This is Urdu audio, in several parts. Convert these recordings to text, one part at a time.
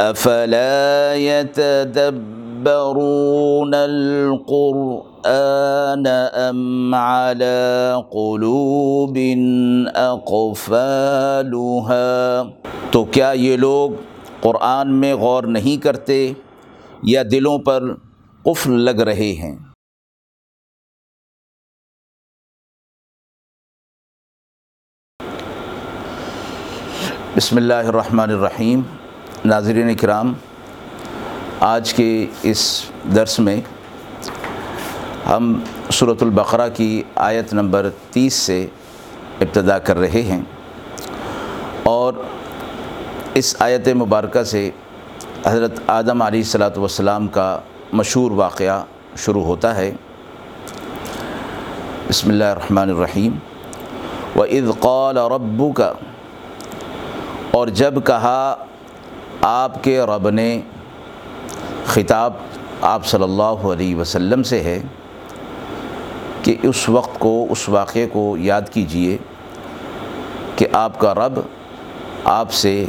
افلا يتدبرون القرآن ام على قلوب اقفالها تو کیا یہ لوگ قرآن میں غور نہیں کرتے یا دلوں پر قفل لگ رہے ہیں؟ بسم اللہ الرحمن الرحیم۔ ناظرین کرام آج کے اس درس میں ہم صورت البقرہ کی آیت نمبر تیس سے ابتدا کر رہے ہیں اور اس آیت مبارکہ سے حضرت آدم علیہ السلاۃ والسلام کا مشہور واقعہ شروع ہوتا ہے۔ بسم اللہ الرحمن الرحیم۔ و قال ربو کا اور جب کہا آپ کے رب نے خطاب آپ صلی اللہ علیہ وسلم سے ہے کہ اس وقت کو، اس واقعے کو یاد کیجیے کہ آپ کا رب آپ سے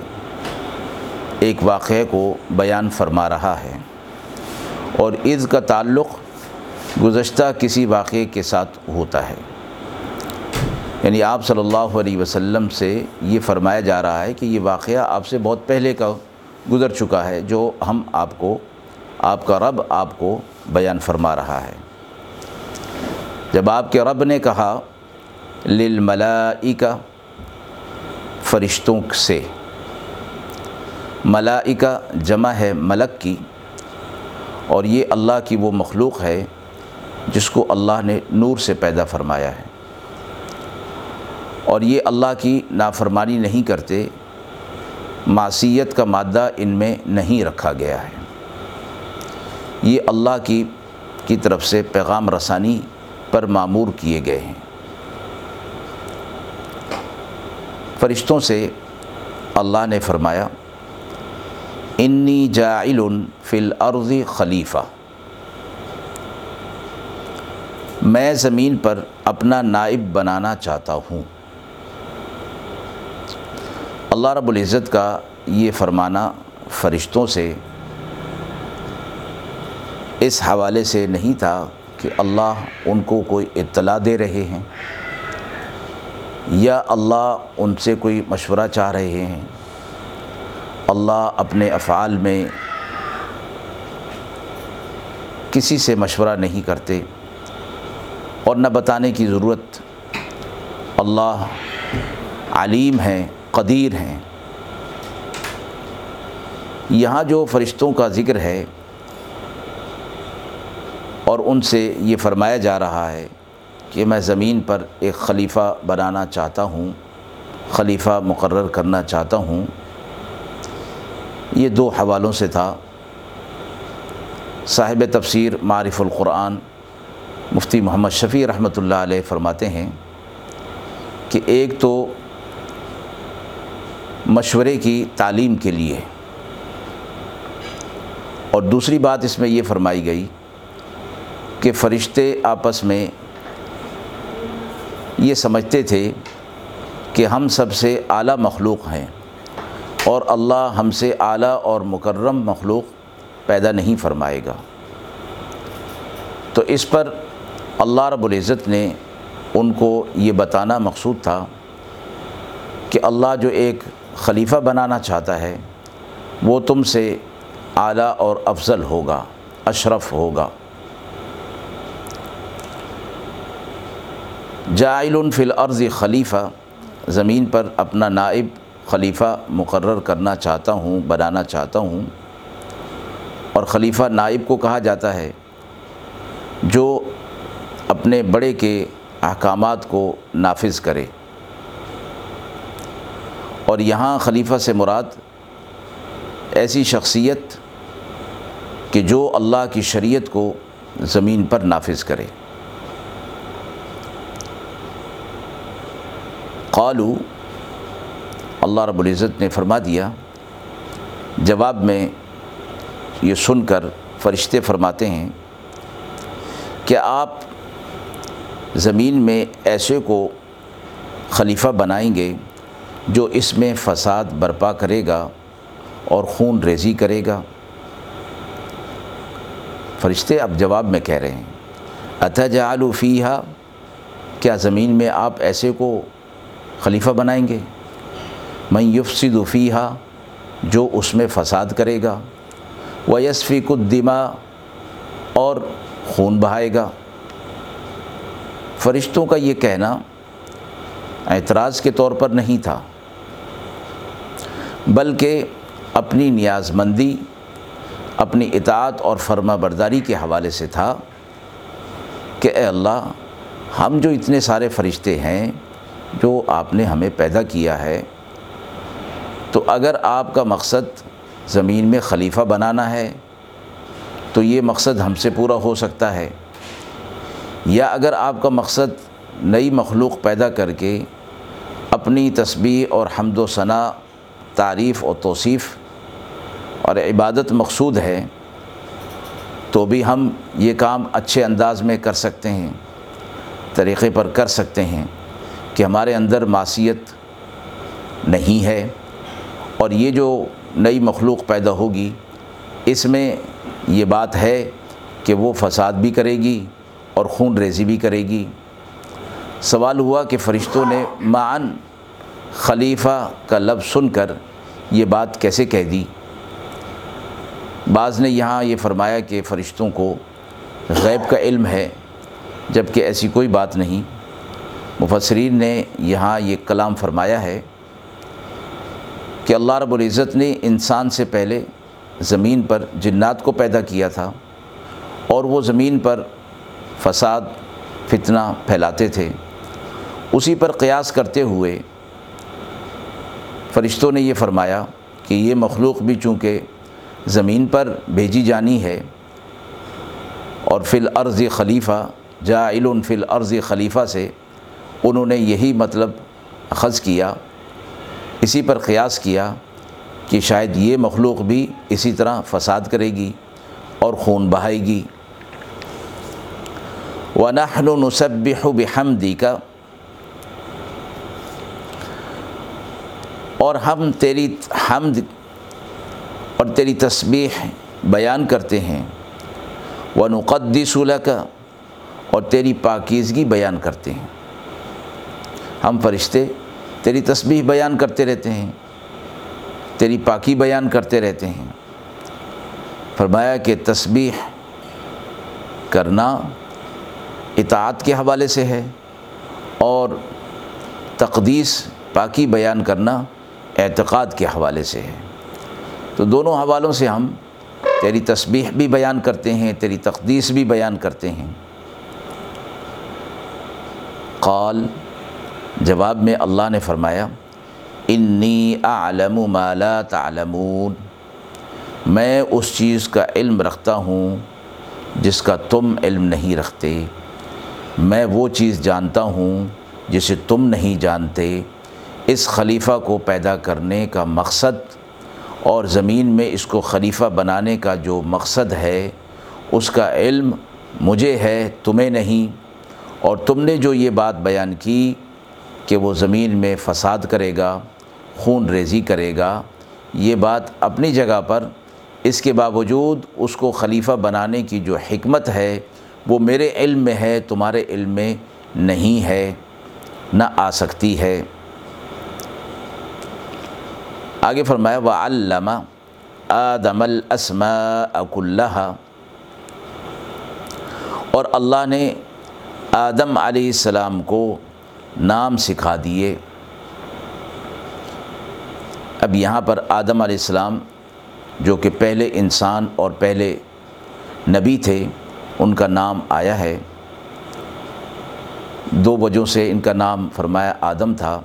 ایک واقعے کو بیان فرما رہا ہے اور عز کا تعلق گزشتہ کسی واقعے کے ساتھ ہوتا ہے۔ یعنی آپ صلی اللہ علیہ وسلم سے یہ فرمایا جا رہا ہے کہ یہ واقعہ آپ سے بہت پہلے کا گزر چکا ہے، جو ہم آپ کو، آپ کا رب آپ کو بیان فرما رہا ہے۔ جب آپ کے رب نے کہا، للملائکہ، فرشتوں سے، ملائکہ جمع ہے ملک کی، اور یہ اللہ کی وہ مخلوق ہے، جس کو اللہ نے نور سے پیدا فرمایا ہے۔ اور یہ اللہ کی نافرمانی نہیں کرتے معصیت کا مادہ ان میں نہیں رکھا گیا ہے۔ یہ اللہ کی کی طرف سے پیغام رسانی پر معمور کیے گئے ہیں۔ فرشتوں سے اللہ نے فرمایا، انی جاعل فی الارض خلیفہ میں زمین پر اپنا نائب بنانا چاہتا ہوں۔ اللہ رب العزت کا یہ فرمانا فرشتوں سے اس حوالے سے نہیں تھا کہ اللہ ان کو کوئی اطلاع دے رہے ہیں یا اللہ ان سے کوئی مشورہ چاہ رہے ہیں۔ اللہ اپنے افعال میں کسی سے مشورہ نہیں کرتے اور نہ بتانے کی ضرورت اللہ علیم ہیں قدیر ہیں۔ یہاں جو فرشتوں کا ذکر ہے اور ان سے یہ فرمایا جا رہا ہے کہ میں زمین پر ایک خلیفہ بنانا چاہتا ہوں، خلیفہ مقرر کرنا چاہتا ہوں۔ یہ دو حوالوں سے تھا۔ صاحب تفسیر معرف القرآن مفتی محمد شفیع رحمۃ اللہ علیہ فرماتے ہیں کہ ایک تو مشورے کی تعلیم کے لیے۔ اور دوسری بات اس میں یہ فرمائی گئی کہ فرشتے آپس میں یہ سمجھتے تھے کہ ہم سب سے اعلیٰ مخلوق ہیں اور اللہ ہم سے اعلیٰ اور مکرم مخلوق پیدا نہیں فرمائے گا۔ تو اس پر اللہ رب العزت نے ان کو یہ بتانا مقصود تھا کہ اللہ جو ایک خلیفہ بنانا چاہتا ہے، وہ تم سے اعلیٰ اور افضل ہوگا، اشرف ہوگا۔ جائل فی الارض خلیفہ، زمین پر اپنا نائب خلیفہ مقرر کرنا چاہتا ہوں، بنانا چاہتا ہوں۔ اور خلیفہ نائب کو کہا جاتا ہے، جو اپنے بڑے کے احکامات کو نافذ کرے۔ اور یہاں خلیفہ سے مراد ایسی شخصیت کہ جو اللہ کی شریعت کو زمین پر نافذ کرے۔ قالو، اللہ رب العزت نے فرما دیا، جواب میں یہ سن کر فرشتے فرماتے ہیں کہ آپ زمین میں ایسے کو خلیفہ بنائیں گے جو اس میں فساد برپا کرے گا اور خون ریزی کرے گا۔ فرشتے اب جواب میں کہہ رہے ہیں اتجعل فیہا؟ کیا زمین میں آپ ایسے کو خلیفہ بنائیں گے؟ میں یفسد فیہا، جو اس میں فساد کرے گا۔ وہ یسفیق الدما اور خون بہائے گا۔ فرشتوں کا یہ کہنا اعتراض کے طور پر نہیں تھا۔ بلکہ اپنی نیاز مندی، اپنی اطاعت اور فرما برداری کے حوالے سے تھا کہ اے اللہ، ہم جو اتنے سارے فرشتے ہیں جو آپ نے ہمیں پیدا کیا ہے، تو اگر آپ کا مقصد زمین میں خلیفہ بنانا ہے، تو یہ مقصد ہم سے پورا ہو سکتا ہے۔ یا اگر آپ کا مقصد نئی مخلوق پیدا کر کے اپنی تسبیح اور حمد و ثناء تعریف اور توصیف اور عبادت مقصود ہے تو بھی ہم یہ کام اچھے انداز میں کر سکتے ہیں، طریقے پر کر سکتے ہیں کہ ہمارے اندر معصیت نہیں ہے اور یہ جو نئی مخلوق پیدا ہوگی، اس میں یہ بات ہے کہ وہ فساد بھی کرے گی اور خون ریزی بھی کرے گی۔ سوال ہوا کہ فرشتوں نے معن خلیفہ کا لفظ سن کر یہ بات کیسے کہہ دی؟ بعض نے یہاں یہ فرمایا کہ فرشتوں کو غیب کا علم ہے جبکہ ایسی کوئی بات نہیں۔ مفسرین نے یہاں یہ کلام فرمایا ہے کہ اللہ رب العزت نے انسان سے پہلے زمین پر جنات کو پیدا کیا تھا اور وہ زمین پر فساد، فتنہ پھیلاتے تھے۔ اسی پر قیاس کرتے ہوئے فرشتوں نے یہ فرمایا کہ یہ مخلوق بھی چونکہ زمین پر بھیجی جانی ہے اور فی الارض خلیفہ جا فی الارض خلیفہ سے انہوں نے یہی مطلب اخذ کیا، اسی پر قیاس کیا کہ شاید یہ مخلوق بھی اسی طرح فساد کرے گی اور خون بہائے گی۔ ونحن نسبح بحمدی کا اور ہم تیری حمد اور تیری تسبیح بیان کرتے ہیں۔ و نقدس کا اور تیری پاکیزگی بیان کرتے ہیں۔ ہم فرشتے تیری تسبیح بیان کرتے رہتے ہیں۔ تیری پاکی بیان کرتے رہتے ہیں۔ فرمایا کہ تسبیح کرنا اطاعت کے حوالے سے ہے اور تقدیس پاکی بیان کرنا اعتقاد کے حوالے سے ہے۔ تو دونوں حوالوں سے ہم تیری تسبیح بھی بیان کرتے ہیں، تیری تقدیس بھی بیان کرتے ہیں۔ قال، جواب میں اللہ نے فرمایا انی اعلم ما لا تعلمون میں اس چیز کا علم رکھتا ہوں جس کا تم علم نہیں رکھتے۔ میں وہ چیز جانتا ہوں جسے تم نہیں جانتے۔ اس خلیفہ کو پیدا کرنے کا مقصد اور زمین میں اس کو خلیفہ بنانے کا جو مقصد ہے، اس کا علم مجھے ہے، تمہیں نہیں۔ اور تم نے جو یہ بات بیان کی کہ وہ زمین میں فساد کرے گا، خون ریزی کرے گا، یہ بات اپنی جگہ پر اس کے باوجود اس کو خلیفہ بنانے کی جو حکمت ہے، وہ میرے علم میں ہے، تمہارے علم میں نہیں ہے، نہ آ سکتی ہے۔ آگے فرمایا و علامہ آدم الاسماء كلها۔ اور اللہ نے آدم علیہ السلام کو نام سکھا دیے۔ اب یہاں پر آدم علیہ السلام جو کہ پہلے انسان اور پہلے نبی تھے، ان کا نام آیا ہے۔ دو وجہ سے ان کا نام فرمایا آدم تھا۔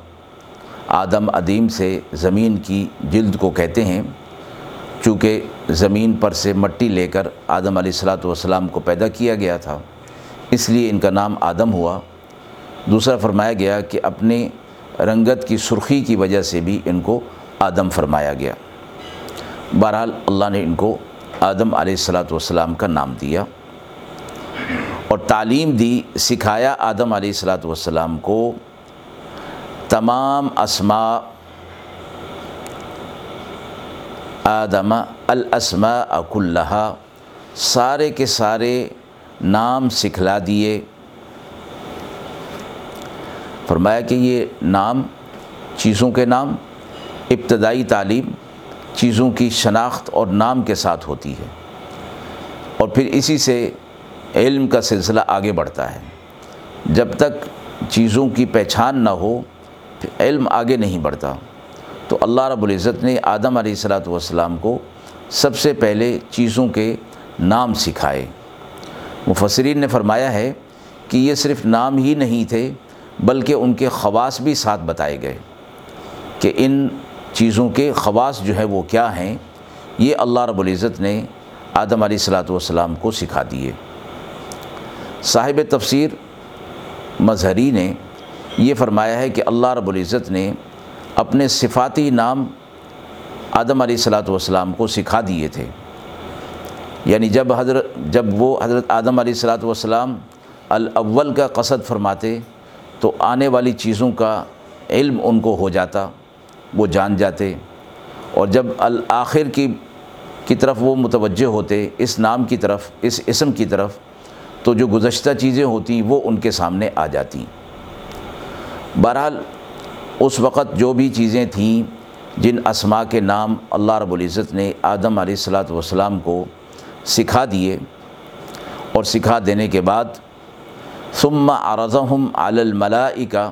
آدم عدیم سے زمین کی جلد کو کہتے ہیں، چونکہ زمین پر سے مٹی لے کر آدم علیہ السلاۃ والسلام کو پیدا کیا گیا تھا، اس لیے ان کا نام آدم ہوا۔ دوسرا فرمایا گیا کہ اپنی رنگت کی سرخی کی وجہ سے بھی ان کو آدم فرمایا گیا۔ بہرحال اللہ نے ان کو آدم علیہ السلاۃ والسلام کا نام دیا اور تعلیم دی، سکھایا آدم علیہ السلاۃ والسلام کو تمام اسماء آدم، الاسماء اکلّہ سارے کے سارے نام سکھلا دیے۔ فرمایا کہ یہ نام چیزوں کے نام، ابتدائی تعلیم چیزوں کی شناخت اور نام کے ساتھ ہوتی ہے۔ اور پھر اسی سے علم کا سلسلہ آگے بڑھتا ہے۔ جب تک چیزوں کی پہچان نہ ہو پھر علم آگے نہیں بڑھتا۔ تو اللہ رب العزت نے آدم علیہ السلاۃ والسلام کو سب سے پہلے چیزوں کے نام سکھائے۔ مفسرین نے فرمایا ہے کہ یہ صرف نام ہی نہیں تھے، بلکہ ان کے خواص بھی ساتھ بتائے گئے کہ ان چیزوں کے خواص جو ہے وہ کیا ہیں۔ یہ اللہ رب العزت نے آدم علیہ السلاۃ والسلام کو سکھا دیے۔ صاحب تفسیر مظہری نے یہ فرمایا ہے کہ اللہ رب العزت نے اپنے صفاتی نام آدم علیہ السلاۃ والسلام کو سکھا دیے تھے۔ یعنی جب حضرت، جب وہ حضرت آدم علیہ السلاۃ والسلام الاول کا قصد فرماتے تو آنے والی چیزوں کا علم ان کو ہو جاتا، وہ جان جاتے۔ اور جب الآخر کی کی طرف وہ متوجہ ہوتے، اس نام کی طرف، اس اسم کی طرف، تو جو گزشتہ چیزیں ہوتی وہ ان کے سامنے آ جاتی۔ بہرحال اس وقت جو بھی چیزیں تھیں جن اسما کے نام اللہ رب العزت نے آدم علیہ السلاۃ والسلام کو سکھا دیے اور سکھا دینے کے بعد ثم عرضہم علی الملائکہ،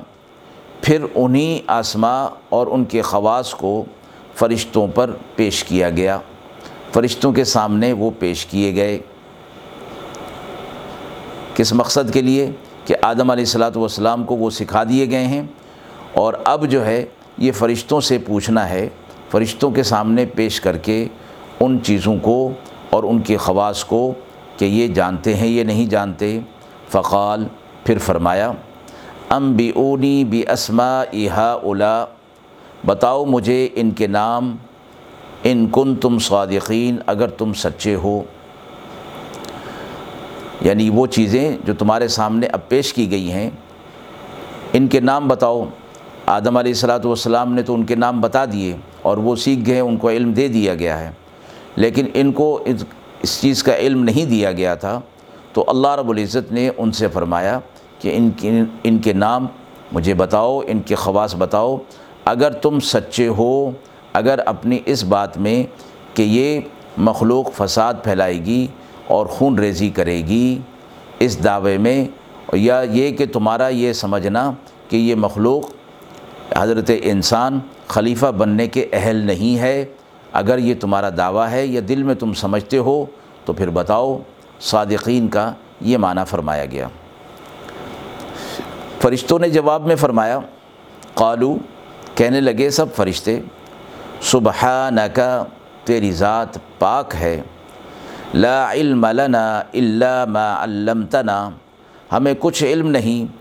پھر انہی آسما اور ان کے خواص کو فرشتوں پر پیش کیا گیا۔ فرشتوں کے سامنے وہ پیش کیے گئے۔ کس مقصد کے لیے؟ کہ آدم علیہ السلاۃ والسلام کو وہ سکھا دیے گئے ہیں اور اب جو ہے یہ فرشتوں سے پوچھنا ہے، فرشتوں کے سامنے پیش کر کے ان چیزوں کو اور ان کے خواص کو کہ یہ جانتے ہیں یہ نہیں جانتے۔ فقال، پھر فرمایا ام بی اونی بی اسما احا اولا، بتاؤ مجھے ان کے نام، ان کن تم صادقین، اگر تم سچے ہو۔ یعنی وہ چیزیں جو تمہارے سامنے اب پیش کی گئی ہیں، ان کے نام بتاؤ۔ آدم علیہ السلاۃ والسلام نے تو ان کے نام بتا دیے اور وہ سیکھ گئے، ان کو علم دے دیا گیا ہے۔ لیکن ان کو اس چیز کا علم نہیں دیا گیا تھا۔ تو اللہ رب العزت نے ان سے فرمایا کہ ان کی، ان کے نام مجھے بتاؤ، ان کے خواص بتاؤ۔ اگر تم سچے ہو، اگر اپنی اس بات میں کہ یہ مخلوق فساد پھیلائے گی اور خون ریزی کرے گی اس دعوے میں، یا یہ کہ تمہارا یہ سمجھنا کہ یہ مخلوق حضرت انسان خلیفہ بننے کے اہل نہیں ہے، اگر یہ تمہارا دعویٰ ہے یا دل میں تم سمجھتے ہو تو پھر بتاؤ، صادقین کا یہ معنی فرمایا گیا۔ فرشتوں نے جواب میں فرمایا، قالو، کہنے لگے سب فرشتے، سبحانکا، تیری ذات پاک ہے۔ لا علم لنا الا ما علمتنا۔ ہمیں کچھ علم نہیں،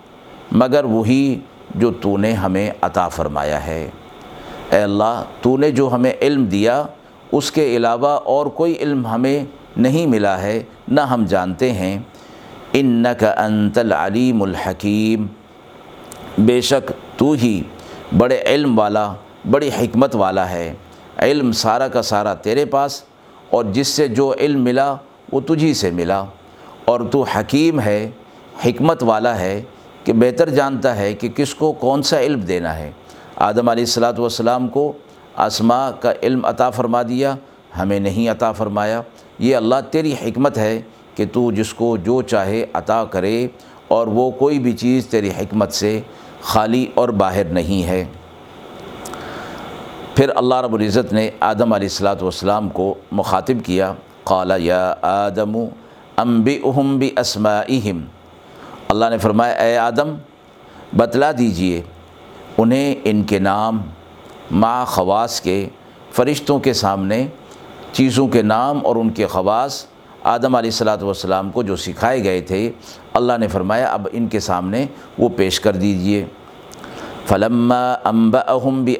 مگر وہی جو تو نے ہمیں عطا فرمایا ہے۔ اے اللہ، تو نے جو ہمیں علم دیا، اس کے علاوہ اور کوئی علم ہمیں نہیں ملا ہے، نہ ہم جانتے ہیں۔ انک انت العلیم الحکیم۔ بے شک تو ہی بڑے علم والا، بڑی حکمت والا ہے۔ علم سارا کا سارا تیرے پاس اور جس سے جو علم ملا وہ تجھی سے ملا اور تو حکیم ہے، حکمت والا ہے کہ بہتر جانتا ہے کہ کس کو کون سا علم دینا ہے۔ آدم علیہ السلاۃ والسلام کو آسما کا علم عطا فرما دیا، ہمیں نہیں عطا فرمایا۔ یہ اللہ تیری حکمت ہے کہ تو جس کو جو چاہے عطا کرے اور وہ کوئی بھی چیز تیری حکمت سے خالی اور باہر نہیں ہے۔ پھر اللہ رب العزت نے آدم علیہ السلاۃ والسلام کو مخاطب کیا، قال، یا آدم امبی اہم بھی اللہ نے فرمایا، اے آدم، بتلا دیجیے، انہیں ان کے نام ما خواص کے فرشتوں کے سامنے، چیزوں کے نام اور ان کے خواص آدم علیہ السلاۃ والسلام کو جو سکھائے گئے تھے، اللہ نے فرمایا، اب ان کے سامنے وہ پیش کر دیجیے۔ فلما امب اہم بھی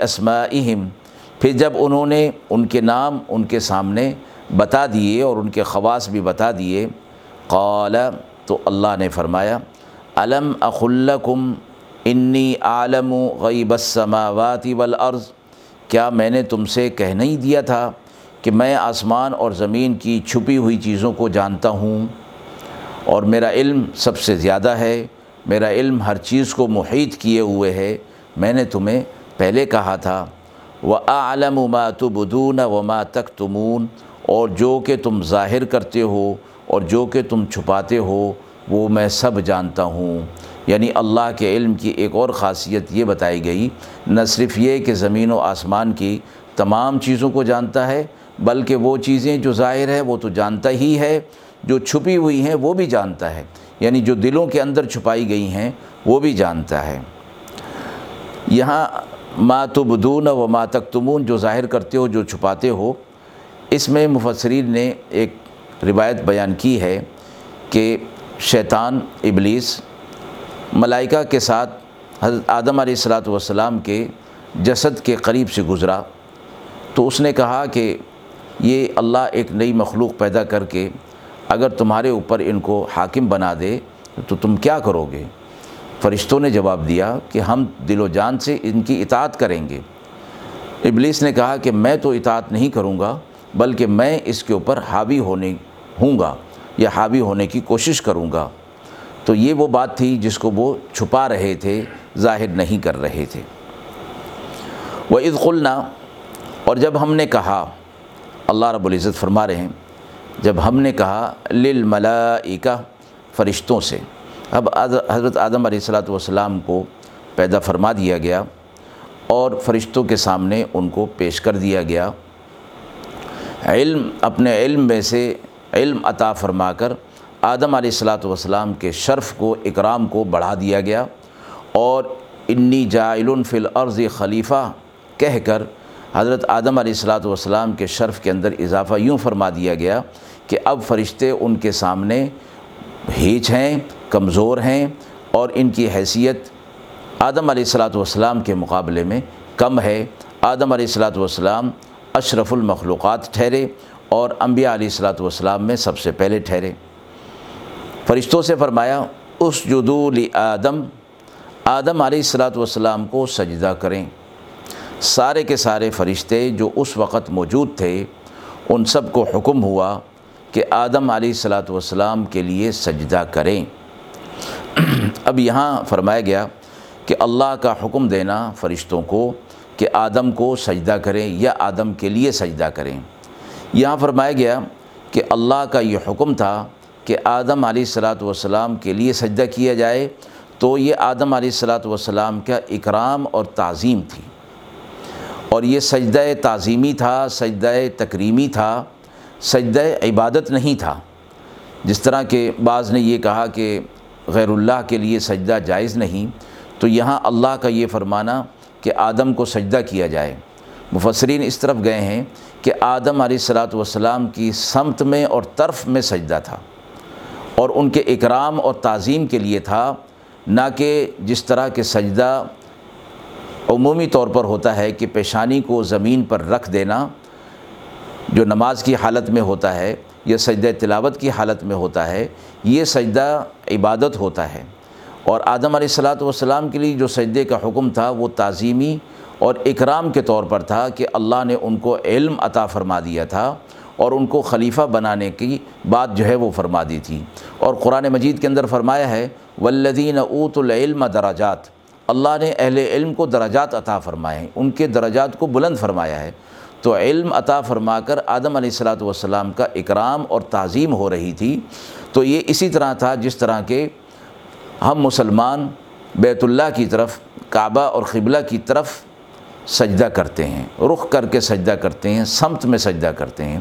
پھر جب انہوں نے ان کے نام ان کے سامنے بتا دیے اور ان کے خواص بھی بتا دیے، قال، تو اللہ نے فرمایا علم اخلکم انی عالم غیب السماوات والارض کیا میں نے تم سے کہہ نہیں دیا تھا کہ میں آسمان اور زمین کی چھپی ہوئی چیزوں کو جانتا ہوں؟ اور میرا علم سب سے زیادہ ہے، میرا علم ہر چیز کو محیط کیے ہوئے ہے، میں نے تمہیں پہلے کہا تھا۔ وہ عالم ما تبدون و ما تک تمون اور جو کہ تم ظاہر کرتے ہو اور جو کہ تم چھپاتے ہو، وہ میں سب جانتا ہوں۔ یعنی اللہ کے علم کی ایک اور خاصیت یہ بتائی گئی، نہ صرف یہ کہ زمین و آسمان کی تمام چیزوں کو جانتا ہے، بلکہ وہ چیزیں جو ظاہر ہے، وہ تو جانتا ہی ہے۔ جو چھپی ہوئی ہیں، وہ بھی جانتا ہے۔ یعنی جو دلوں کے اندر چھپائی گئی ہیں، وہ بھی جانتا ہے۔ یہاں ما تبدون و ما تکتمون، جو ظاہر کرتے ہو، جو چھپاتے ہو۔ اس میں مفسرین نے ایک روایت بیان کی ہے کہ شیطان، ابلیس، ملائکہ کے ساتھ حضرت آدم علیہ السلاۃ والسلام کے جسد کے قریب سے گزرا۔ تو اس نے کہا کہ یہ اللہ ایک نئی مخلوق پیدا کر کے اگر تمہارے اوپر ان کو حاکم بنا دے تو تم کیا کرو گے؟ فرشتوں نے جواب دیا کہ ہم دل و جان سے ان کی اطاعت کریں گے۔ ابلیس نے کہا کہ میں تو اطاعت نہیں کروں گا، بلکہ میں اس کے اوپر حاوی ہونے ہوں گا یا حاوی ہونے کی کوشش کروں گا۔ تو یہ وہ بات تھی جس کو وہ چھپا رہے تھے، ظاہر نہیں کر رہے تھے۔ وہ قلنا، اور جب ہم نے کہا، اللہ رب العزت فرما رہے ہیں، جب ہم نے کہا، للملائکہ، فرشتوں سے اب حضرت آدم علیہ السلاۃ والسلام کو پیدا فرما دیا گیا اور فرشتوں کے سامنے ان کو پیش کر دیا گیا۔ علم، اپنے علم میں سے علم عطا فرما کر آدم علیہ السلاۃ والسلام کے شرف کو، اکرام کو بڑھا دیا گیا اور انی جائل فی الارض خلیفہ کہہ کر حضرت آدم علیہ السلاۃ والسلام کے شرف کے اندر اضافہ یوں فرما دیا گیا کہ اب فرشتے ان کے سامنے ہیچ ہیں کمزور ہیں اور ان کی حیثیت آدم علیہ السلاۃ والسلام کے مقابلے میں کم ہے۔ آدم علیہ السلاۃ والسلام اشرف المخلوقات ٹھہرے اور انبیاء علیہ السلاۃ والسلام میں سب سے پہلے ٹھہرے۔ فرشتوں سے فرمایا اس جدول آدم آدم علیہ السلاۃ والسلام کو سجدہ کریں۔ سارے کے سارے فرشتے جو اس وقت موجود تھے، ان سب کو حکم ہوا کہ آدم علیہ السلاۃ والسلام کے لیے سجدہ کریں۔ اب یہاں فرمایا گیا کہ اللہ کا حکم دینا فرشتوں کو کہ آدم کو سجدہ کریں یا آدم کے لیے سجدہ کریں۔ یہاں فرمایا گیا کہ اللہ کا یہ حکم تھا کہ آدم علیہ السلاۃ والسلام کے لیے سجدہ کیا جائے۔ تو یہ آدم علیہ السلاۃ والسلام کا اکرام اور تعظیم تھی۔ اور یہ سجدہ تعظیمی تھا، سجدہ تکریمی تھا، سجدہ عبادت نہیں تھا۔ جس طرح کہ بعض نے یہ کہا کہ غیر اللہ کے لیے سجدہ جائز نہیں، تو یہاں اللہ کا یہ فرمانا کہ آدم کو سجدہ کیا جائے۔ مفسرین اس طرف گئے ہیں کہ آدم علیہ السلاۃ والسلام کی سمت میں اور طرف میں سجدہ تھا، اور ان کے اکرام اور تعظیم کے لیے تھا، نہ کہ جس طرح کے سجدہ عمومی طور پر ہوتا ہے کہ پیشانی کو زمین پر رکھ دینا جو نماز کی حالت میں ہوتا ہے۔ یا سجدہ تلاوت کی حالت میں ہوتا ہے، یہ سجدہ عبادت ہوتا ہے۔ اور آدم علیہ السلاۃ والسلام کے لیے جو سجدے کا حکم تھا، وہ تعظیمی اور اکرام کے طور پر تھا کہ اللہ نے ان کو علم عطا فرما دیا تھا اور ان کو خلیفہ بنانے کی بات جو ہے وہ فرما دی تھی۔ اور قرآن مجید کے اندر فرمایا ہے والذین اوت العلم دراجات اللہ نے اہل علم کو درجات عطا فرمائے ہیں ان کے درجات کو بلند فرمایا ہے۔ تو علم عطا فرما کر آدم علیہ السلاۃ والسلام کا اکرام اور تعظیم ہو رہی تھی۔ تو یہ اسی طرح تھا جس طرح کے ہم مسلمان بیت اللہ کی طرف، کعبہ اور قبلہ کی طرف سجدہ کرتے ہیں۔ رخ کر کے سجدہ کرتے ہیں، سمت میں سجدہ کرتے ہیں۔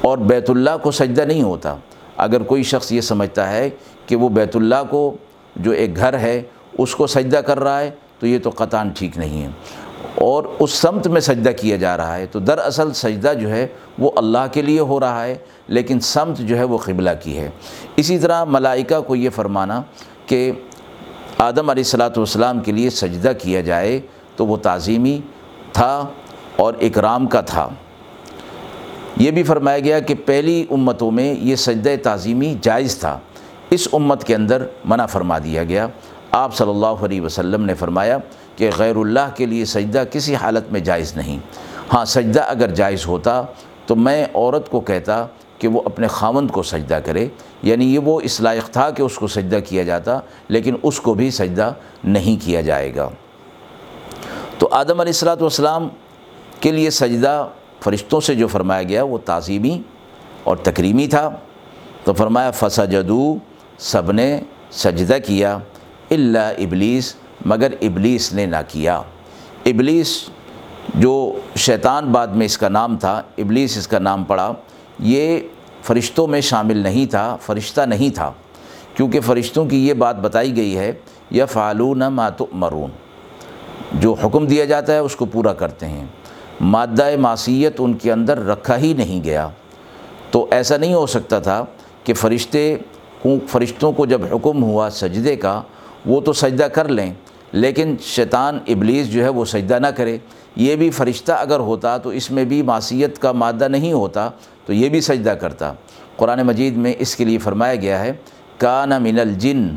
اور بیت اللہ کو سجدہ نہیں ہوتا۔ اگر کوئی شخص یہ سمجھتا ہے کہ وہ بیت اللہ کو، جو ایک گھر ہے، اس کو سجدہ کر رہا ہے، تو یہ تو قطعاً ٹھیک نہیں ہے۔ اور اس سمت میں سجدہ کیا جا رہا ہے تو دراصل سجدہ جو ہے وہ اللہ کے لیے ہو رہا ہے، لیکن سمت جو ہے وہ قبلہ کی ہے۔ اسی طرح ملائکہ کو یہ فرمانا کہ آدم علیہ السلاۃ والسلام کے لیے سجدہ کیا جائے تو وہ تعظیمی تھا اور اکرام کا تھا۔ یہ بھی فرمایا گیا کہ پہلی امتوں میں یہ سجدہ تعظیمی جائز تھا۔ اس امت کے اندر منع فرما دیا گیا۔ آپ صلی اللہ علیہ وسلم نے فرمایا کہ غیر اللہ کے لیے سجدہ کسی حالت میں جائز نہیں۔ ہاں سجدہ اگر جائز ہوتا تو میں عورت کو کہتا کہ وہ اپنے خامند کو سجدہ کرے۔ یعنی یہ وہ اس لائق تھا کہ اس کو سجدہ کیا جاتا، لیکن اس کو بھی سجدہ نہیں کیا جائے گا۔ تو آدم علیہ السلاۃ والسلام کے لیے سجدہ فرشتوں سے جو فرمایا گیا، وہ تعظیمی اور تکریمی تھا۔ تو فرمایا فسجدو سب نے سجدہ کیا اللہ ابلیس مگر ابلیس نے نہ کیا۔ ابلیس جو شیطان بعد میں اس کا نام تھا، ابلیس اس کا نام پڑا، یہ فرشتوں میں شامل نہیں تھا، فرشتہ نہیں تھا۔ کیونکہ فرشتوں کی یہ بات بتائی گئی ہے یا فعلون مات مرون جو حکم دیا جاتا ہے، اس کو پورا کرتے ہیں۔ مادہ معصیت ان کے اندر رکھا ہی نہیں گیا۔ تو ایسا نہیں ہو سکتا تھا کہ فرشتے فرشتوں کو جب حکم ہوا سجدے کا، وہ تو سجدہ کر لیں۔ لیکن شیطان ابلیس جو ہے وہ سجدہ نہ کرے۔ یہ بھی فرشتہ اگر ہوتا تو اس میں بھی معصیت کا مادہ نہیں ہوتا، تو یہ بھی سجدہ کرتا۔ قرآن مجید میں اس کے لیے فرمایا گیا ہے، کان من الجن،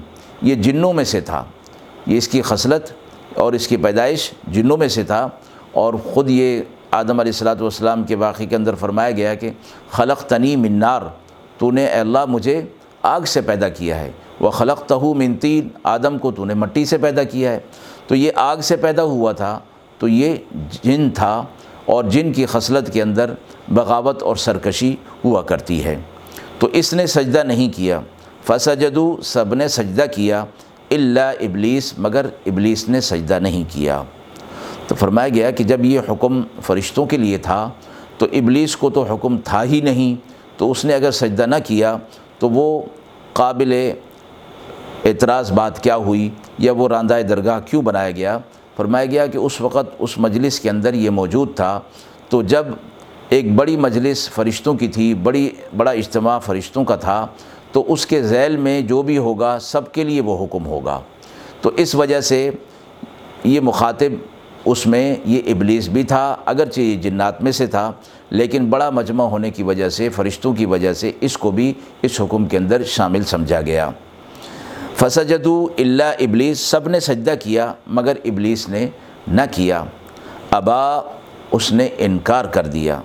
یہ جنوں میں سے تھا۔ یہ اس کی خصلت اور اس کی پیدائش جنوں میں سے تھا۔ اور خود یہ آدم علیہ السلاۃ والسلام کے واقعے کے اندر فرمایا گیا کہ خلق تنی منار تو نے اے اللہ مجھے آگ سے پیدا کیا ہے۔ وہ خلق تہو منتین آدم کو تو نے مٹی سے پیدا کیا ہے۔ تو یہ آگ سے پیدا ہوا تھا، تو یہ جن تھا اور جن کی خصلت کے اندر بغاوت اور سرکشی ہوا کرتی ہے۔ تو اس نے سجدہ نہیں کیا۔ فسجدو سب نے سجدہ کیا۔ اللہ ابلیس مگر ابلیس نے سجدہ نہیں کیا۔ تو فرمایا گیا کہ جب یہ حکم فرشتوں کے لیے تھا، تو ابلیس کو تو حکم تھا ہی نہیں۔ تو اس نے اگر سجدہ نہ کیا، تو وہ قابل اعتراض بات کیا ہوئی یا وہ راندہ درگاہ کیوں بنایا گیا؟ فرمایا گیا کہ اس وقت اس مجلس کے اندر یہ موجود تھا۔ تو جب ایک بڑی مجلس فرشتوں کی تھی، بڑی، بڑا اجتماع فرشتوں کا تھا، تو اس کے ذیل میں جو بھی ہوگا، سب کے لیے وہ حکم ہوگا۔ تو اس وجہ سے یہ مخاطب اس میں، یہ ابلیس بھی تھا، اگرچہ یہ جنات میں سے تھا، لیکن بڑا مجمع ہونے کی وجہ سے، فرشتوں کی وجہ سے اس کو بھی اس حکم کے اندر شامل سمجھا گیا۔ فسجدو اللہ ابلیس سب نے سجدہ کیا مگر ابلیس نے نہ کیا۔ ابا، اس نے انکار کر دیا۔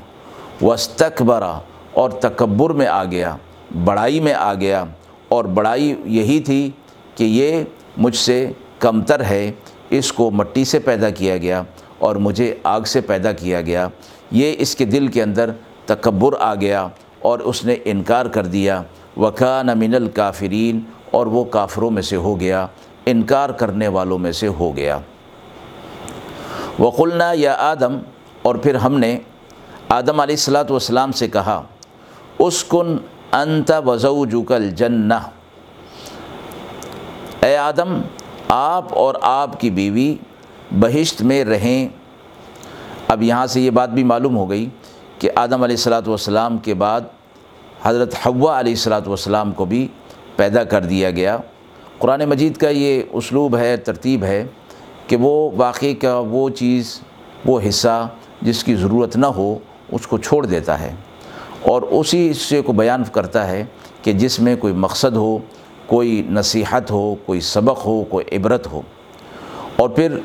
وسطبرا اور تکبر میں آ گیا۔ بڑائی میں آ گیا۔ اور بڑائی یہی تھی کہ یہ مجھ سے کمتر ہے۔ اس کو مٹی سے پیدا کیا گیا اور مجھے آگ سے پیدا کیا گیا۔ یہ اس کے دل کے اندر تکبر آ گیا اور اس نے انکار کر دیا۔ وقا من الکافرین۔ اور وہ کافروں میں سے ہو گیا، انکار کرنے والوں میں سے ہو گیا۔ وقلنا یا آدم، اور پھر ہم نے آدم علیہ السلاۃ والسلام سے کہا اس کن انت وضو جکل جن اے آدم، آپ اور آپ کی بیوی بہشت میں رہیں۔ اب یہاں سے یہ بات بھی معلوم ہو گئی کہ آدم علیہ السلاۃ والسلام کے بعد حضرت حوا علیہ السلاۃ والسلام کو بھی پیدا کر دیا گیا۔ قرآن مجید کا یہ اسلوب ہے، ترتیب ہے کہ وہ واقعی کا وہ چیز، وہ حصہ جس کی ضرورت نہ ہو، اس کو چھوڑ دیتا ہے۔ اور اسی حصے کو بیان کرتا ہے کہ جس میں کوئی مقصد ہو، کوئی نصیحت ہو، کوئی سبق ہو، کوئی عبرت ہو۔ اور پھر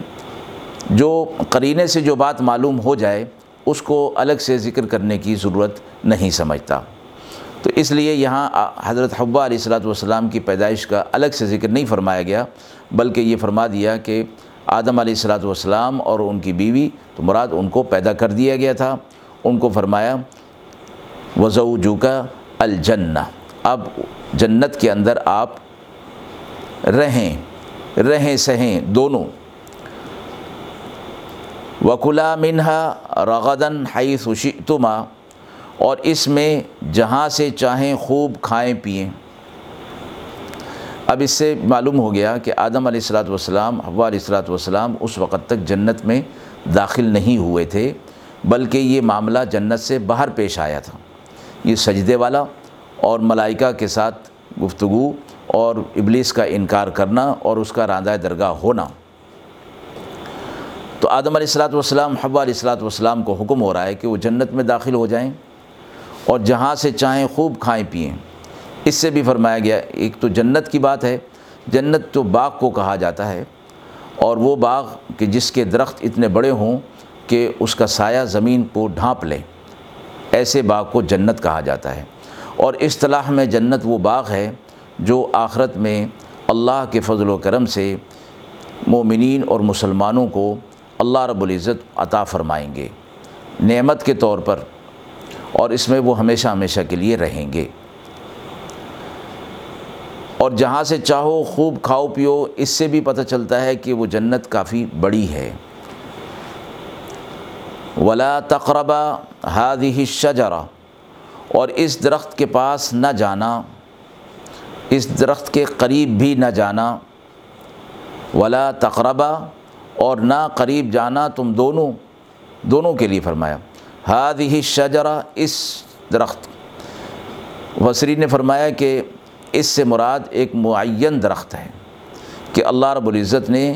جو قرینے سے جو بات معلوم ہو جائے، اس کو الگ سے ذکر کرنے کی ضرورت نہیں سمجھتا۔ تو اس لیے یہاں حضرت حبا علیہ السلاۃ والسلام کی پیدائش کا الگ سے ذکر نہیں فرمایا گیا، بلکہ یہ فرما دیا کہ آدم علیہ السلاۃ والسلام اور ان کی بیوی، تو مراد ان کو پیدا کر دیا گیا تھا۔ ان کو فرمایا وضو جو کا الجنہ اب جنت کے اندر آپ رہیں رہیں، سہیں، دونوں۔ وکلا منہا رغدن حیث تما اور اس میں جہاں سے چاہیں خوب کھائیں پئیں۔ اب اس سے معلوم ہو گیا کہ آدم علیہ السلاۃ والسلام، حوا علیہ السلاۃ والسلام اس وقت تک جنت میں داخل نہیں ہوئے تھے، بلکہ یہ معاملہ جنت سے باہر پیش آیا تھا۔ یہ سجدے والا اور ملائکہ کے ساتھ گفتگو اور ابلیس کا انکار کرنا اور اس کا راندہ درگاہ ہونا۔ تو آدم علیہ السلاۃ والسلام، حوا علیہ السلاۃ والسلام کو حکم ہو رہا ہے کہ وہ جنت میں داخل ہو جائیں۔ اور جہاں سے چاہیں خوب کھائیں پئیں۔ اس سے بھی فرمایا گیا، ایک تو جنت کی بات ہے، جنت تو باغ کو کہا جاتا ہے، اور وہ باغ کہ جس کے درخت اتنے بڑے ہوں کہ اس کا سایہ زمین کو ڈھانپ لیں ایسے باغ کو جنت کہا جاتا ہے۔ اور اصطلاح میں جنت وہ باغ ہے جو آخرت میں اللہ کے فضل و کرم سے مومنین اور مسلمانوں کو اللہ رب العزت عطا فرمائیں گے۔ نعمت کے طور پر اور اس میں وہ ہمیشہ ہمیشہ کے لیے رہیں گے۔ اور جہاں سے چاہو خوب کھاؤ پیو، اس سے بھی پتہ چلتا ہے کہ وہ جنت کافی بڑی ہے۔ ولا تقربہ ہادی شجرا اور اس درخت کے پاس نہ جانا، اس درخت کے قریب بھی نہ جانا۔ ولا تقربہ اور نہ قریب جانا تم دونوں دونوں کے لیے فرمایا۔ ہاد ہی شجرا اس درخت۔ وسری نے فرمایا کہ اس سے مراد ایک معین درخت ہے کہ اللہ رب العزت نے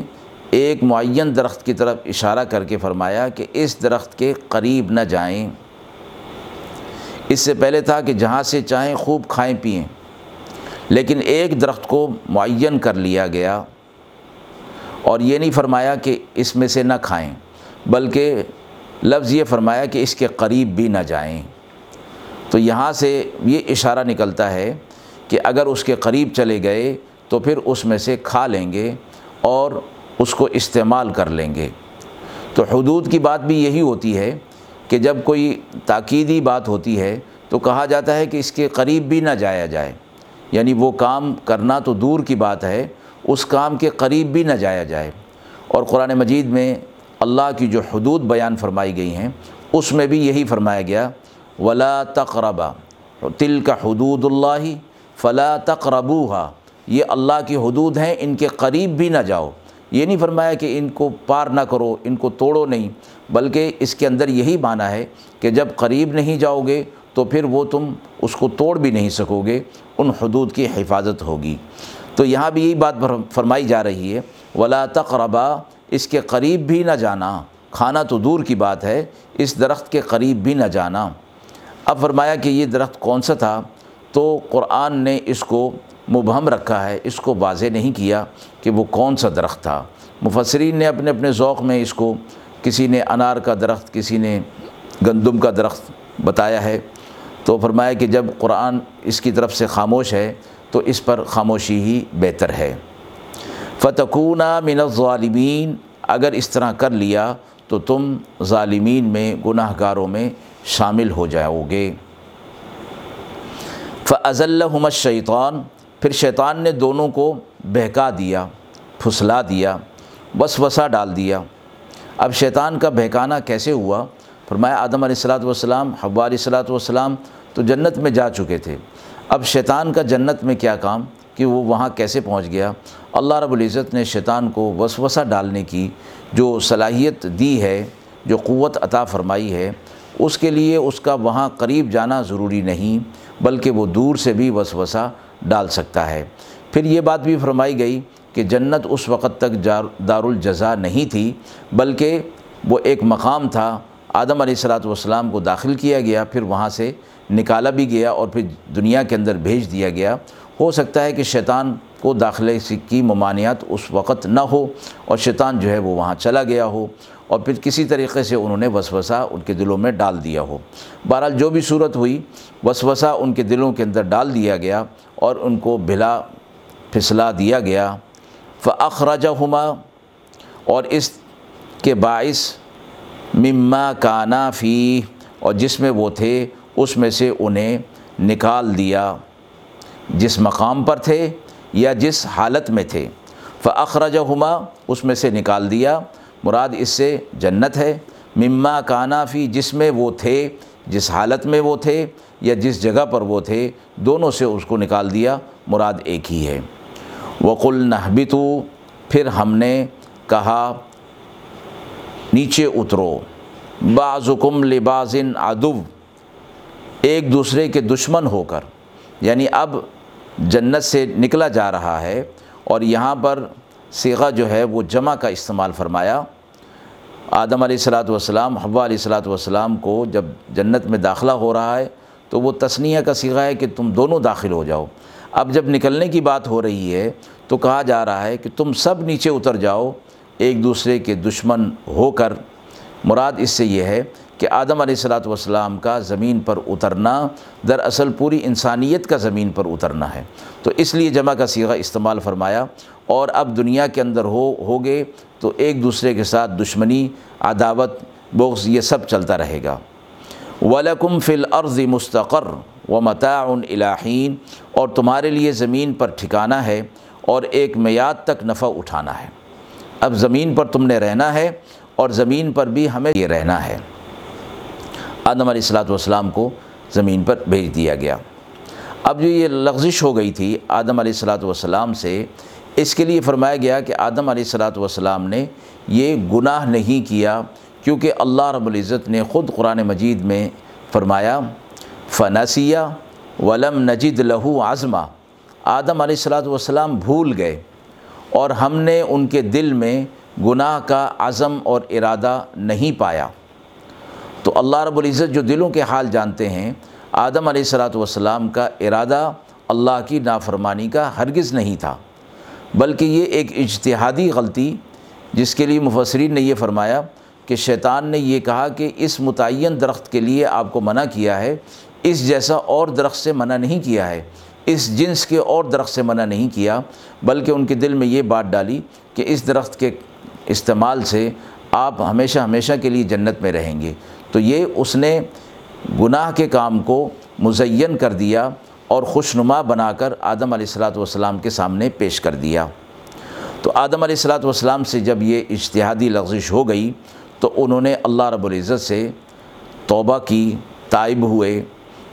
ایک معین درخت کی طرف اشارہ کر کے فرمایا کہ اس درخت کے قریب نہ جائیں۔ اس سے پہلے تھا کہ جہاں سے چاہیں خوب کھائیں پئیں لیکن ایک درخت کو معین کر لیا گیا اور یہ نہیں فرمایا کہ اس میں سے نہ کھائیں، بلکہ لفظ یہ فرمایا کہ اس کے قریب بھی نہ جائیں۔ تو یہاں سے یہ اشارہ نکلتا ہے کہ اگر اس کے قریب چلے گئے تو پھر اس میں سے کھا لیں گے اور اس کو استعمال کر لیں گے۔ تو حدود کی بات بھی یہی ہوتی ہے کہ جب کوئی تاکیدی بات ہوتی ہے تو کہا جاتا ہے کہ اس کے قریب بھی نہ جایا جائے۔ یعنی وہ کام کرنا تو دور کی بات ہے، اس کام کے قریب بھی نہ جایا جائے۔ اور قرآن مجید میں اللہ کی جو حدود بیان فرمائی گئی ہیں، اس میں بھی یہی فرمایا گیا، ولا تقربا۔ تل کا حدود اللہ فلا تقربوہا یہ اللہ کی حدود ہیں، ان کے قریب بھی نہ جاؤ۔ یہ نہیں فرمایا کہ ان کو پار نہ کرو، ان کو توڑو نہیں، بلکہ اس کے اندر یہی معنی ہے کہ جب قریب نہیں جاؤ گے، تو پھر وہ تم اس کو توڑ بھی نہیں سکو گے، ان حدود کی حفاظت ہوگی۔ تو یہاں بھی یہی بات فرمائی جا رہی ہے، ولا تقربا۔ اس کے قریب بھی نہ جانا۔ کھانا تو دور کی بات ہے، اس درخت کے قریب بھی نہ جانا۔ اب فرمایا کہ یہ درخت کون سا تھا؟ تو قرآن نے اس کو مبہم رکھا ہے، اس کو واضح نہیں کیا کہ وہ کون سا درخت تھا۔ مفسرین نے اپنے اپنے ذوق میں اس کو کسی نے انار کا درخت، کسی نے گندم کا درخت بتایا ہے۔ تو فرمایا کہ جب قرآن اس کی طرف سے خاموش ہے، تو اس پر خاموشی ہی بہتر ہے۔ فتقونہ من الظالمین، اگر اس طرح کر لیا تو تم ظالمین میں گناہ گاروں میں شامل ہو جاؤ گے۔ فضل شیطان پھر شیطان نے دونوں کو بہکا دیا، پھسلا دیا بس ڈال دیا۔ اب شیطان کا بہکانا کیسے ہوا؟ فرمایا، آدم علیہ السلاۃ والسلام، حوا علیہ السلاۃ والسلام تو جنت میں جا چکے تھے۔ اب شیطان کا جنت میں کیا کام؟ کہ وہ وہاں کیسے پہنچ گیا۔ اللہ رب العزت نے شیطان کو وسوسہ ڈالنے کی جو صلاحیت دی ہے، جو قوت عطا فرمائی ہے، اس کے لیے اس کا وہاں قریب جانا ضروری نہیں، بلکہ وہ دور سے بھی وسوسہ ڈال سکتا ہے۔ پھر یہ بات بھی فرمائی گئی کہ جنت اس وقت تک دار الجزا نہیں تھی، بلکہ وہ ایک مقام تھا۔ آدم علیہ السلاۃ والسلام کو داخل کیا گیا، پھر وہاں سے نکالا بھی گیا اور پھر دنیا کے اندر بھیج دیا گیا۔ ہو سکتا ہے کہ شیطان کو داخلے کی ممانعت اس وقت نہ ہو اور شیطان جو ہے وہ وہاں چلا گیا ہو اور پھر کسی طریقے سے انہوں نے وسوسہ ان کے دلوں میں ڈال دیا ہو۔ بہرحال جو بھی صورت ہوئی، وسوسہ ان کے دلوں کے اندر ڈال دیا گیا اور ان کو بھلا پھسلا دیا گیا۔ فخراجہ ہما اور اس کے باعث مما کانا فی اور جس میں وہ تھے، اس میں سے انہیں نکال دیا۔ جس مقام پر تھے یا جس حالت میں تھے۔ فخرج ہما اس میں سے نکال دیا۔ مراد اس سے جنت ہے۔ مما کانا فی، جس میں وہ تھے، جس حالت میں وہ تھے یا جس جگہ پر وہ تھے، دونوں سے اس کو نکال دیا۔ مراد ایک ہی ہے۔ وقل نحبتو پھر ہم نے کہا، نیچے اترو۔ بعضکم لبازن ادو ایک دوسرے کے دشمن ہو کر۔ یعنی اب جنت سے نکلا جا رہا ہے اور یہاں پر سیغہ جو ہے وہ جمع کا استعمال فرمایا۔ آدم علیہ السلاۃ والسلام، حوا علیہ السلاۃ والسلام کو جب جنت میں داخلہ ہو رہا ہے تو وہ تصنیہ کا سیغہ ہے کہ تم دونوں داخل ہو جاؤ۔ اب جب نکلنے کی بات ہو رہی ہے تو کہا جا رہا ہے کہ تم سب نیچے اتر جاؤ، ایک دوسرے کے دشمن ہو کر۔ مراد اس سے یہ ہے کہ آدم علیہ السلاۃ والسلام کا زمین پر اترنا دراصل پوری انسانیت کا زمین پر اترنا ہے۔ تو اس لیے جمع کا سیغہ استعمال فرمایا، اور اب دنیا کے اندر ہو، ہوگے تو ایک دوسرے کے ساتھ دشمنی، عداوت، بغض، یہ سب چلتا رہے گا۔ ولکم فی الارض مستقر و متاع الہین اور تمہارے لیے زمین پر ٹھکانہ ہے اور ایک میاد تک نفع اٹھانا ہے۔ اب زمین پر تم نے رہنا ہے اور زمین پر بھی ہمیں یہ رہنا ہے۔ آدم علیہ السلاۃ والسلام کو زمین پر بھیج دیا گیا۔ اب جو یہ لغزش ہو گئی تھی آدم علیہ السلاۃ والسلام سے، اس کے لیے فرمایا گیا کہ آدم علیہ السلاۃ والسلام نے یہ گناہ نہیں کیا کیونکہ اللہ رب العزت نے خود قرآن مجید میں فرمایا فنسیہ ولم نجد لہو عظمہ آدم علیہ السلاۃ والسلام بھول گئے اور ہم نے ان کے دل میں گناہ کا عزم اور ارادہ نہیں پایا۔ تو اللہ رب العزت جو دلوں کے حال جانتے ہیں، آدم علیہ السلاۃ والسلام کا ارادہ اللہ کی نافرمانی کا ہرگز نہیں تھا، بلکہ یہ ایک اجتہادی غلطی، جس کے لیے مفسرین نے یہ فرمایا کہ شیطان نے یہ کہا کہ اس متعین درخت کے لیے آپ کو منع کیا ہے، اس جیسا اور درخت سے منع نہیں کیا ہے، اس جنس کے اور درخت سے منع نہیں کیا، بلکہ ان کے دل میں یہ بات ڈالی کہ اس درخت کے استعمال سے آپ ہمیشہ ہمیشہ کے لیے جنت میں رہیں گے۔ تو یہ اس نے گناہ کے کام کو مزین کر دیا اور خوشنما بنا کر آدم علیہ السلاۃ والسلام کے سامنے پیش کر دیا۔ تو آدم علیہ السلاۃ والسلام سے جب یہ اجتہادی لغزش ہو گئی تو انہوں نے اللہ رب العزت سے توبہ کی، تائب ہوئے۔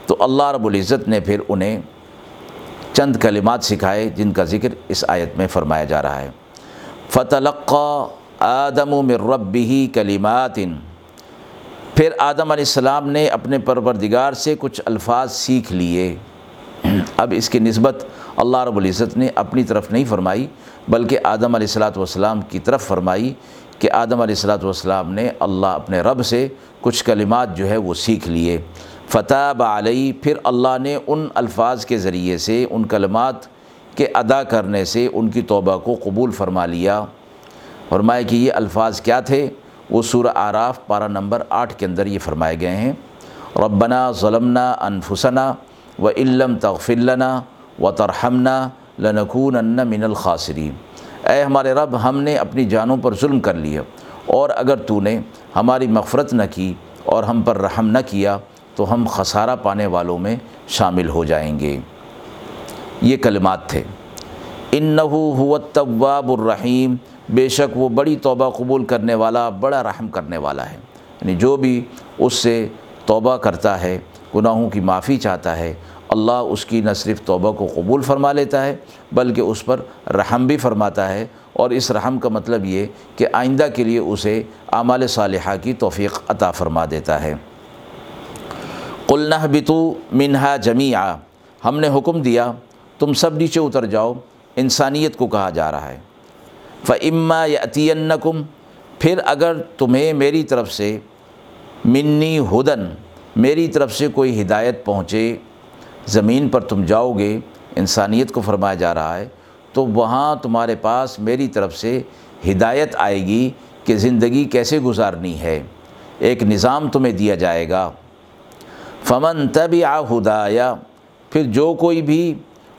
تو اللہ رب العزت نے پھر انہیں چند کلمات سکھائے جن کا ذکر اس آیت میں فرمایا جا رہا ہے۔ فتلقا آدم و مرب ہی کلیمات پھر آدم علیہ السلام نے اپنے پروردگار سے کچھ الفاظ سیکھ لیے۔ اب اس کی نسبت اللہ رب العزت نے اپنی طرف نہیں فرمائی، بلکہ آدم علیہ السلاۃ والسلام کی طرف فرمائی کہ آدم علیہ السلاۃ والسلام نے اللہ اپنے رب سے کچھ کلمات جو ہے وہ سیکھ لیے۔ فتح علیہ، پھر اللہ نے ان الفاظ کے ذریعے سے، ان کلمات کے ادا کرنے سے ان کی توبہ کو قبول فرما لیا۔ فرمائے کہ یہ الفاظ کیا تھے؟ وہ سورہ آراف پارہ نمبر آٹھ کے اندر یہ فرمائے گئے ہیں۔ ربنا ظلمنا انفسنا و علم تغفلنا و ترحمنا لنکون من الخاسرین۔ اے ہمارے رب، ہم نے اپنی جانوں پر ظلم کر لیا اور اگر تو نے ہماری مغفرت نہ کی اور ہم پر رحم نہ کیا تو ہم خسارہ پانے والوں میں شامل ہو جائیں گے۔ یہ کلمات تھے۔ انہو بے شک وہ بڑی توبہ قبول کرنے والا، بڑا رحم کرنے والا ہے۔ یعنی جو بھی اس سے توبہ کرتا ہے، گناہوں کی معافی چاہتا ہے، اللہ اس کی نہ صرف توبہ کو قبول فرما لیتا ہے، بلکہ اس پر رحم بھی فرماتا ہے۔ اور اس رحم کا مطلب یہ کہ آئندہ کے لیے اسے اعمال صالحہ کی توفیق عطا فرما دیتا ہے۔ قلنہ بتو منہا جمیع ہم نے حکم دیا، تم سب نیچے اتر جاؤ۔ انسانیت کو کہا جا رہا ہے۔ فعما یا پھر اگر تمہیں میری طرف سے منی ہدن، میری طرف سے کوئی ہدایت پہنچے، زمین پر تم جاؤ گے انسانیت کو فرمایا جا رہا ہے، تو وہاں تمہارے پاس میری طرف سے ہدایت آئے گی کہ زندگی کیسے گزارنی ہے، ایک نظام تمہیں دیا جائے گا۔ فمن تب آ ہدایا پھر جو کوئی بھی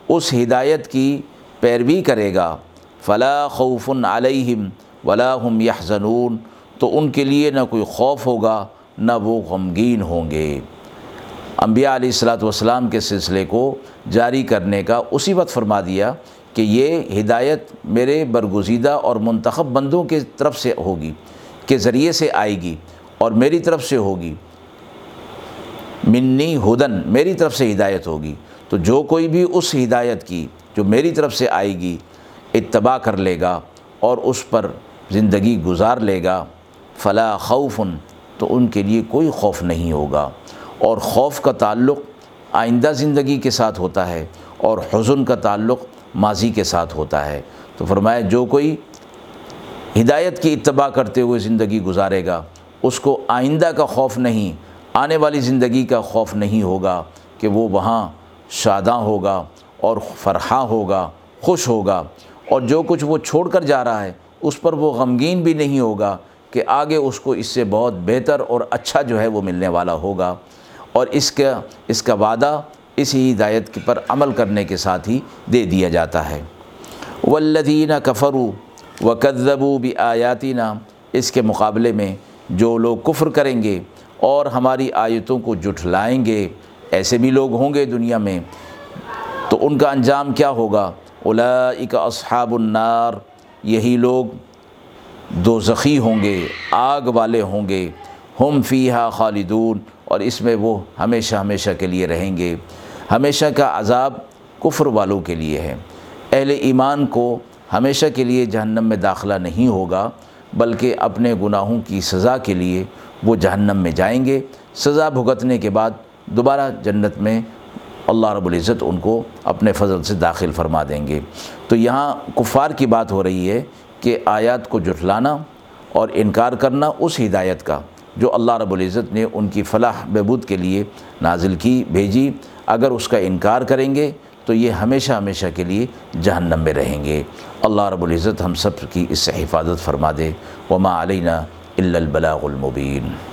اس ہدایت کی پیروی کرے گا۔ فلاں خوف علیہم ولا ہم یحزنون، تو ان کے لیے نہ کوئی خوف ہوگا، نہ وہ غمگین ہوں گے۔ انبیاء علیہ السلاۃ والسلام کے سلسلے کو جاری کرنے کا اسی وقت فرما دیا کہ یہ ہدایت میرے برگزیدہ اور منتخب بندوں کے طرف سے ہوگی، کے ذریعے سے آئے گی اور میری طرف سے ہوگی۔ منی ہدن، میری طرف سے ہدایت ہوگی۔ تو جو کوئی بھی اس ہدایت کی جو میری طرف سے آئے گی اتباع کر لے گا اور اس پر زندگی گزار لے گا، فلا خوفن تو ان کے لیے کوئی خوف نہیں ہوگا۔ اور خوف کا تعلق آئندہ زندگی کے ساتھ ہوتا ہے اور حزن کا تعلق ماضی کے ساتھ ہوتا ہے۔ تو فرمایا، جو کوئی ہدایت کی اتباع کرتے ہوئے زندگی گزارے گا، اس کو آئندہ کا خوف نہیں، آنے والی زندگی کا خوف نہیں ہوگا کہ وہ وہاں شاداں ہوگا اور فرحاں ہوگا، خوش ہوگا۔ اور جو کچھ وہ چھوڑ کر جا رہا ہے، اس پر وہ غمگین بھی نہیں ہوگا کہ آگے اس کو اس سے بہت بہتر اور اچھا جو ہے وہ ملنے والا ہوگا۔ اور اس کا اس کا وعدہ اسی ہدایت پر عمل کرنے کے ساتھ ہی دے دیا جاتا ہے۔ والذین کفرو و کذبو بھی آیاتینہ اس کے مقابلے میں جو لوگ کفر کریں گے اور ہماری آیتوں کو جٹھلائیں گے، ایسے بھی لوگ ہوں گے دنیا میں۔ تو ان کا انجام کیا ہوگا؟ اولئک اصحاب النار، یہی لوگ دو زخی ہوں گے، آگ والے ہوں گے، ہم فیہا خالدون، اور اس میں وہ ہمیشہ ہمیشہ کے لیے رہیں گے۔ ہمیشہ کا عذاب کفر والوں کے لیے ہے۔ اہل ایمان کو ہمیشہ کے لیے جہنم میں داخلہ نہیں ہوگا، بلکہ اپنے گناہوں کی سزا کے لیے وہ جہنم میں جائیں گے۔ سزا بھگتنے کے بعد دوبارہ جنت میں اللہ رب العزت ان کو اپنے فضل سے داخل فرما دیں گے۔ تو یہاں کفار کی بات ہو رہی ہے کہ آیات کو جٹلانا اور انکار کرنا اس ہدایت کا جو اللہ رب العزت نے ان کی فلاح بہبود کے لیے نازل کی، بھیجی۔ اگر اس کا انکار کریں گے تو یہ ہمیشہ ہمیشہ کے لیے جہنم میں رہیں گے۔ اللہ رب العزت ہم سب کی اس سے حفاظت فرما دے۔ وما علینا الا البلاغ المبین۔